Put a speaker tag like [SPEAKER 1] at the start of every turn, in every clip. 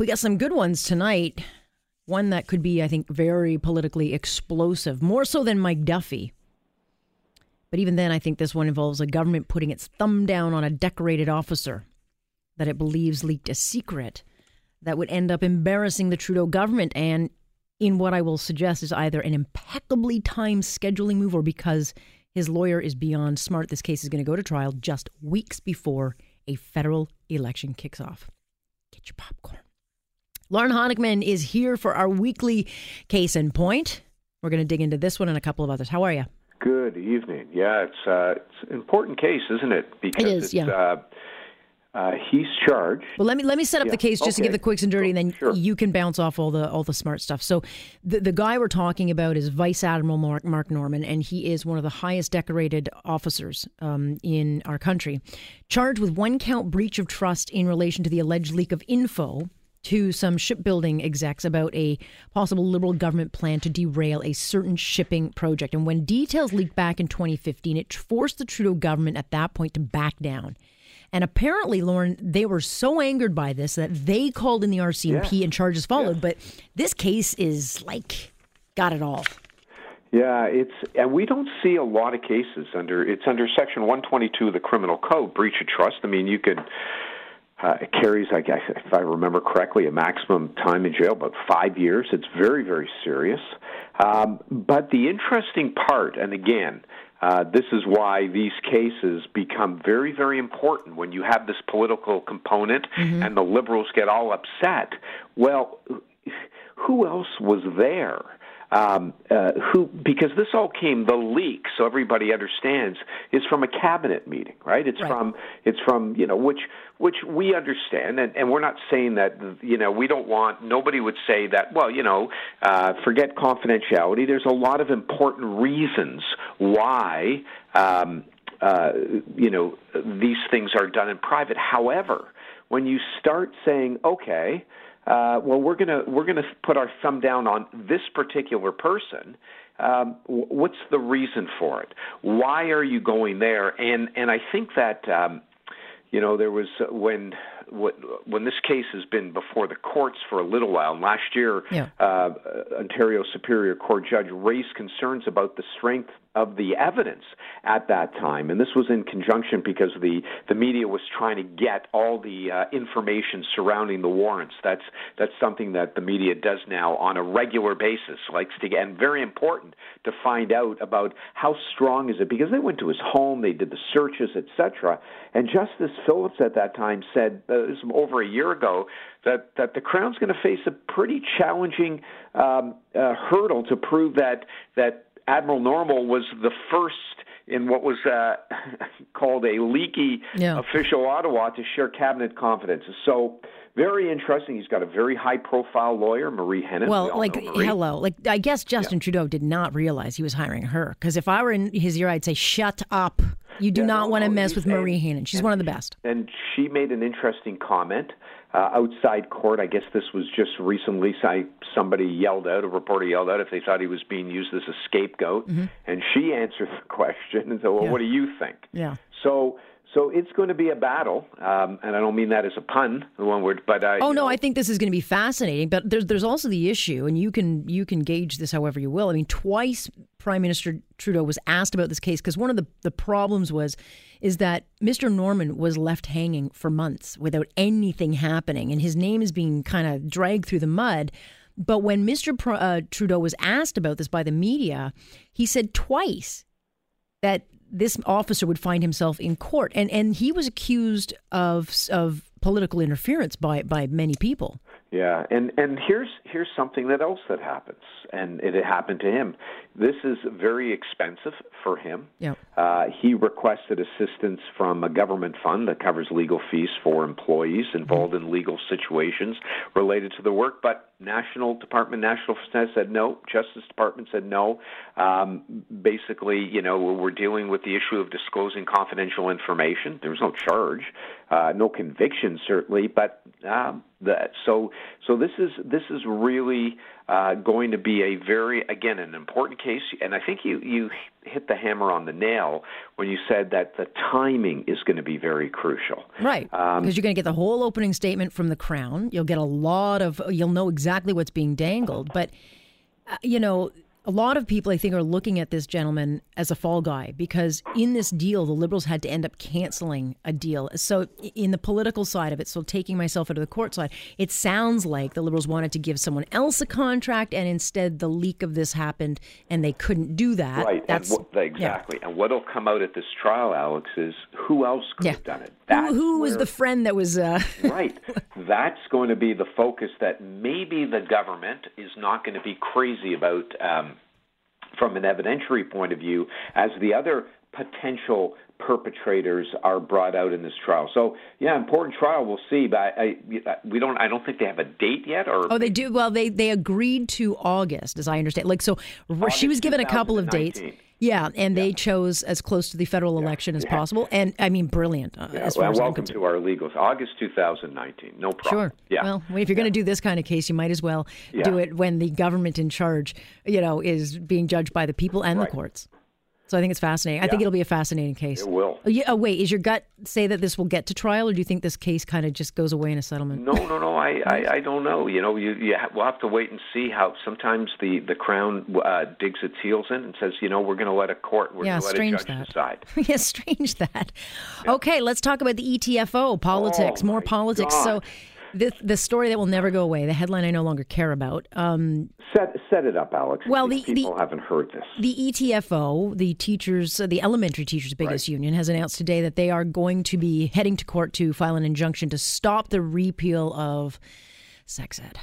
[SPEAKER 1] We got some good ones tonight. One that could be, I think, very politically explosive, more so than Mike Duffy. But even then, I think this one involves a government putting its thumb down on a decorated officer that it believes leaked a secret that would end up embarrassing the Trudeau government and in what I will suggest is either an impeccably timed scheduling move or because his lawyer is beyond smart. This case is going to go to trial just weeks before a federal election kicks off. Get your popcorn. Lorne Honickman is here for our weekly case in point. We're going to dig into this one and a couple of others. How are you?
[SPEAKER 2] Good evening. Yeah, it's, uh, it's an important case, isn't it?
[SPEAKER 1] Because it is,
[SPEAKER 2] it's,
[SPEAKER 1] yeah.
[SPEAKER 2] Uh, uh, he's charged.
[SPEAKER 1] Well, let me let me set up
[SPEAKER 2] Yeah,
[SPEAKER 1] the case just to
[SPEAKER 2] okay.
[SPEAKER 1] give the quicks and dirty, and then
[SPEAKER 2] Sure.
[SPEAKER 1] you can bounce off all the all the smart stuff. So, the the guy we're talking about is Vice Admiral Mark, Mark Norman, and he is one of the highest decorated officers um, in our country, charged with one count breach of trust in relation to the alleged leak of info to some shipbuilding execs about a possible liberal government plan to derail a certain shipping project. And when details leaked back in 2015, it forced the Trudeau government at that point to back down. And apparently, Lauren, they were so angered by this that they called in the RCMP and charges followed. But this case is like got it all.
[SPEAKER 2] Yeah, it's and we don't see a lot of cases under it's under Section 122 of the Criminal Code, breach of trust. I mean, you could uh, it carries, I guess, if I remember correctly, a maximum time in jail, about five years. It's very, very serious. Um, but the interesting part, and again, uh, this is why these cases become very, very important when you have this political component and the liberals get all upset. Well, who else was there? Um, uh, who because this all came the leak, so everybody understands, is from a cabinet meeting, right? It's
[SPEAKER 1] Right.
[SPEAKER 2] from it's from you know which which we understand, and, and we're not saying that you know we don't want nobody would say that well you know uh, forget confidentiality. There's a lot of important reasons why um, uh, you know these things are done in private. However, when you start saying okay uh, well, we're gonna we're gonna put our thumb down on this particular person. Um, what's the reason for it? Why are you going there? And and I think that um, you know there was uh, when wh- when this case has been before the courts for a little while. And last year,
[SPEAKER 1] Yeah.
[SPEAKER 2] uh, Ontario Superior Court judge raised concerns about the strength of the evidence at that time, and this was in conjunction because the the media was trying to get all the uh, information surrounding the warrants. That's that's something that the media does now on a regular basis, likes to get, and very important to find out about how strong is it because they went to his home, they did the searches, etc. And Justice Phillips at that time said uh, this over a year ago that that the Crown's going to face a pretty challenging um, uh, hurdle to prove that that Admiral Norman was the first in what was uh, called a leaky
[SPEAKER 1] Yeah.
[SPEAKER 2] official Ottawa to share cabinet confidences. So very interesting. He's got a very high profile lawyer, Marie Henein. We
[SPEAKER 1] Well,
[SPEAKER 2] all
[SPEAKER 1] like hello, like I guess Justin Trudeau did not realize he was hiring her because if I were in his ear, I'd say, "Shut up! You do
[SPEAKER 2] Yeah,
[SPEAKER 1] not
[SPEAKER 2] no,
[SPEAKER 1] want to
[SPEAKER 2] no,
[SPEAKER 1] mess with Marie
[SPEAKER 2] and-
[SPEAKER 1] Henein. She's
[SPEAKER 2] and-
[SPEAKER 1] one of the best."
[SPEAKER 2] and she made an interesting comment uh, outside court. I guess this was just recently. Somebody yelled out, a reporter yelled out, if they thought he was being used as a scapegoat, and she answered the question and said, "Well,
[SPEAKER 1] Mm-hmm. Yeah.
[SPEAKER 2] what do you think?"
[SPEAKER 1] Yeah.
[SPEAKER 2] So, so it's going to be a battle, um, and I don't mean that as a pun, the one word, but uh,
[SPEAKER 1] Oh no,
[SPEAKER 2] know,
[SPEAKER 1] I think this is going to be fascinating. But there's there's also the issue, and you can you can gauge this however you will. I mean, twice Prime Minister Trudeau was asked about this case because one of the the problems was is that Mr. Norman was left hanging for months without anything happening, and his name is being kind of dragged through the mud. But when Mr. Uh, Trudeau was asked about this by the media, he said twice that this officer would find himself in court, and and he was accused of of political interference by by many people.
[SPEAKER 2] Yeah, and and here's here's something that else that happens, and it happened to him. This is very expensive for him.
[SPEAKER 1] Yeah.
[SPEAKER 2] Uh, he requested assistance from a government fund that covers legal fees for employees involved in legal situations related to the work, but National Department, National said no. Justice Department said no. Um, basically, you know, we're dealing with the issue of disclosing confidential information. There was no charge. uh, no conviction certainly, but um, the, so so this is this is really uh, going to be a very again an important case, and I think you you hit the hammer on the nail when you said that the timing is going to be very crucial.
[SPEAKER 1] Right, because um, you're going to get the whole opening statement from the Crown. You'll get a lot of you'll know exactly what's being dangled, but uh, you know a lot of people, I think, are looking at this gentleman as a fall guy because in this deal, the Liberals had to end up canceling a deal. So, in the political side of it, so taking myself out of the court side, it sounds like the Liberals wanted to give someone else a contract, and instead the leak of this happened, and they couldn't do that.
[SPEAKER 2] Right. That's, and what, exactly. Yeah. And what'll come out at this trial, Alex, is who else could yeah. have done it?
[SPEAKER 1] That's who, who where, was the friend that was. Uh...
[SPEAKER 2] right. That's going to be the focus that maybe the government is not going to be crazy about. Um, from an evidentiary point of view as the other potential perpetrators are brought out in this trial. So, yeah, important trial. We'll see, but I, I, we don't. I don't think they have a date yet. Or
[SPEAKER 1] oh, they do. Well, they they agreed to August, as I understand. Like, so August she was given a couple of dates. Yeah, and they chose as close to the federal yeah. election as yeah. possible. And I mean, brilliant. Uh,
[SPEAKER 2] yeah.
[SPEAKER 1] as
[SPEAKER 2] well,
[SPEAKER 1] as
[SPEAKER 2] welcome to our legals. August 2019. No problem.
[SPEAKER 1] Sure. Yeah. Well, if you're going to do this kind of case, you might as well do it when the government in charge, you know, is being judged by the people and right. the courts. So I think it's fascinating. I think it'll be a fascinating case.
[SPEAKER 2] It will.
[SPEAKER 1] Oh, yeah, oh, wait, is your gut say that this will get to trial, or do you think this case kind of just goes away in a settlement?
[SPEAKER 2] No, no, no. I, I, I don't know. You know, you, you ha- we'll have to wait and see how. Sometimes the the crown uh, digs its heels in and says, you know, we're going to let a court, we're
[SPEAKER 1] yeah,
[SPEAKER 2] going to let a judge
[SPEAKER 1] that.
[SPEAKER 2] decide.
[SPEAKER 1] yeah, strange that. Yeah. Okay, let's talk about the ETFO politics.
[SPEAKER 2] Oh,
[SPEAKER 1] more politics.
[SPEAKER 2] God.
[SPEAKER 1] So the the story that will never go away. The headline I no longer care about. Um,
[SPEAKER 2] set set it up, Alex. Well, the, people the, haven't heard this.
[SPEAKER 1] The ETFO, the teachers, uh, the elementary teachers' biggest right. union, has announced today that they are going to be heading to court to file an injunction to stop the repeal of sex ed.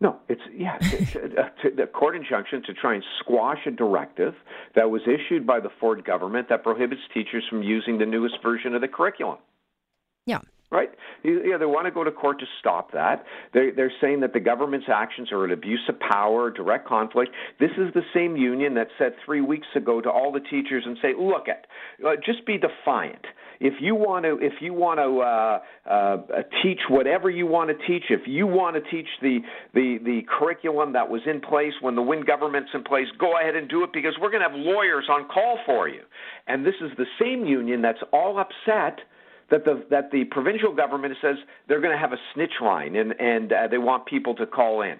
[SPEAKER 2] No, it's yeah, the court injunction to try and squash a directive that was issued by the Ford government that prohibits teachers from using the newest version of the curriculum. Right? Yeah, they want to go to court to stop that. They're, they're saying that the government's actions are an abuse of power, direct conflict. This is the same union that said three weeks ago to all the teachers and say, look at, uh, just be defiant. If you want to, if you want to uh, uh, teach whatever you want to teach, if you want to teach the, the the curriculum that was in place when the Wynne government's in place, go ahead and do it because we're going to have lawyers on call for you. And this is the same union that's all upset that the that the provincial government says they're going to have a snitch line and and uh, they want people to call in.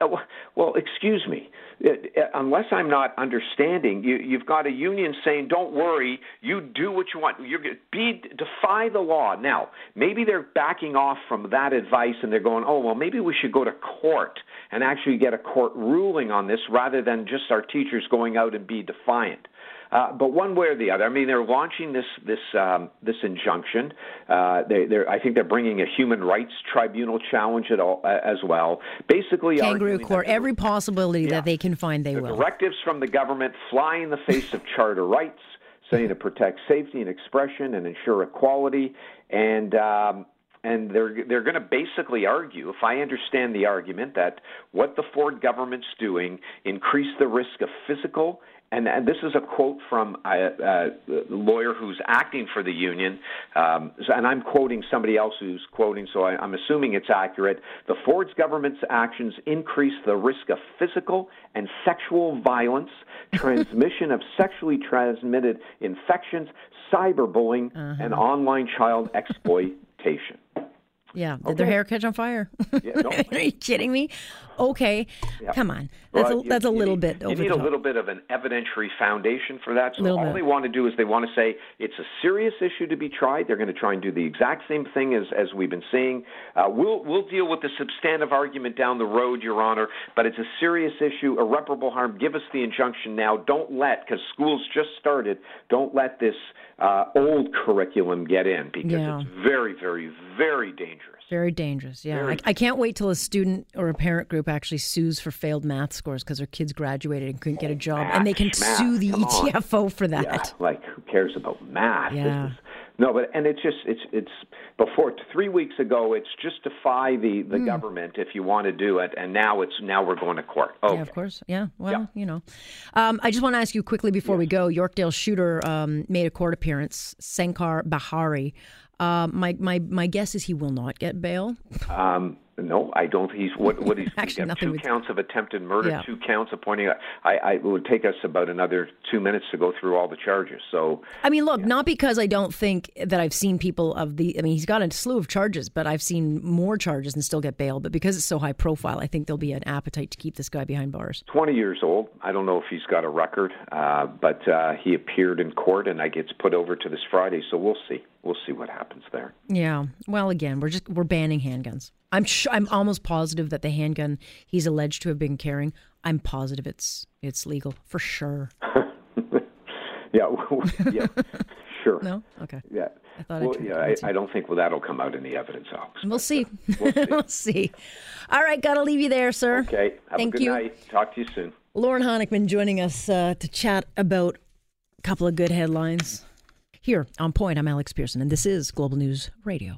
[SPEAKER 2] Uh, well, excuse me. Uh, uh, unless I'm not understanding, you, you've got a union saying, "Don't worry, you do what you want. You be defy the law." Now, maybe they're backing off from that advice and they're going, "Oh, well, maybe we should go to court and actually get a court ruling on this rather than just our teachers going out and be defiant." Uh, but one way or the other, I mean, they're launching this this um, this injunction. Uh, they, I think they're bringing a human rights tribunal challenge at all, uh, as well. Basically,
[SPEAKER 1] kangaroo court. Every possibility yeah, that they can find, they
[SPEAKER 2] the
[SPEAKER 1] will.
[SPEAKER 2] Directives from the government fly in the face of charter rights, saying to protect safety and expression and ensure equality, and. Um, and they're they're going to basically argue, if I understand the argument, that what the Ford government's doing increase the risk of physical and, and, this is a quote from a, a, lawyer who's acting for the union, um, and I'm quoting somebody else who's quoting, so I, I'm assuming it's accurate. The Ford's government's actions increase the risk of physical and sexual violence, transmission of sexually transmitted infections, cyberbullying, uh-huh. and online child exploitation.
[SPEAKER 1] Yeah. Did okay. their hair catch on fire? Yeah. Are you kidding me? Okay. Yeah. Come on. That's well, a, that's a little
[SPEAKER 2] need,
[SPEAKER 1] bit over
[SPEAKER 2] You need
[SPEAKER 1] a
[SPEAKER 2] little bit of an evidentiary foundation for that. So
[SPEAKER 1] little
[SPEAKER 2] all
[SPEAKER 1] bit.
[SPEAKER 2] they want to do is they want to say it's a serious issue to be tried. They're going to try and do the exact same thing as, as we've been seeing. Uh, we'll, we'll deal with the substantive argument down the road, Your Honor, but it's a serious issue, irreparable harm. Give us the injunction now. Don't let, because school's just started, don't let this uh, old curriculum get in because
[SPEAKER 1] yeah.
[SPEAKER 2] it's very, very, very dangerous.
[SPEAKER 1] Very dangerous. Yeah, Very I, I, can't wait till a student or a parent group actually sues for failed math scores because their kids graduated and couldn't get a job,
[SPEAKER 2] math,
[SPEAKER 1] and they can
[SPEAKER 2] math,
[SPEAKER 1] sue the ETFO
[SPEAKER 2] on.
[SPEAKER 1] for that.
[SPEAKER 2] Yeah, like who cares about math?
[SPEAKER 1] Yeah.
[SPEAKER 2] No, but and it's just it's it's before three weeks ago. It's just defy the the mm. government if you want to do it, and now it's now we're going to court. Okay.
[SPEAKER 1] Yeah, of course. Yeah. Well, yeah. you know, um, I just want to ask you quickly before yes. we go. Yorkdale shooter um, made a court appearance. Sankar Bahari Uh, my my my guess is he will not get bail.
[SPEAKER 2] Um, no, I don't. Think he's what? What he's
[SPEAKER 1] Actually,
[SPEAKER 2] two
[SPEAKER 1] would-
[SPEAKER 2] counts of attempted murder,
[SPEAKER 1] Yeah.
[SPEAKER 2] two counts of pointing. I, I it would take us about another two minutes to go through all the charges. So
[SPEAKER 1] I mean, look, not because I don't think that I've seen people of the. I mean, he's got a slew of charges, but I've seen more charges and still get bail. But because it's so high profile, I think there'll be an appetite to keep this guy behind bars.
[SPEAKER 2] 20 years old. I don't know if he's got a record, uh, but uh, he appeared in court, and I gets put over to this Friday. So we'll see. We'll see what happens there.
[SPEAKER 1] Yeah. Well, again, we're just we're banning handguns. I'm sure. I'm almost positive that the handgun he's alleged to have been carrying. I'm positive it's it's legal for sure.
[SPEAKER 2] Yeah, yeah, sure.
[SPEAKER 1] No. Okay.
[SPEAKER 2] Yeah.
[SPEAKER 1] I thought
[SPEAKER 2] well, yeah, I. I don't think well, that'll come out in the evidence, Alex.
[SPEAKER 1] We'll see.
[SPEAKER 2] We'll see.
[SPEAKER 1] we'll see. All right. Gotta leave you there, sir.
[SPEAKER 2] Okay. Have
[SPEAKER 1] Thank
[SPEAKER 2] a good
[SPEAKER 1] you.
[SPEAKER 2] night. Talk to you soon.
[SPEAKER 1] Lorne Honickman joining us uh, to chat about a couple of good headlines. Here on Point, I'm Alex Pierson, and this is Global News Radio.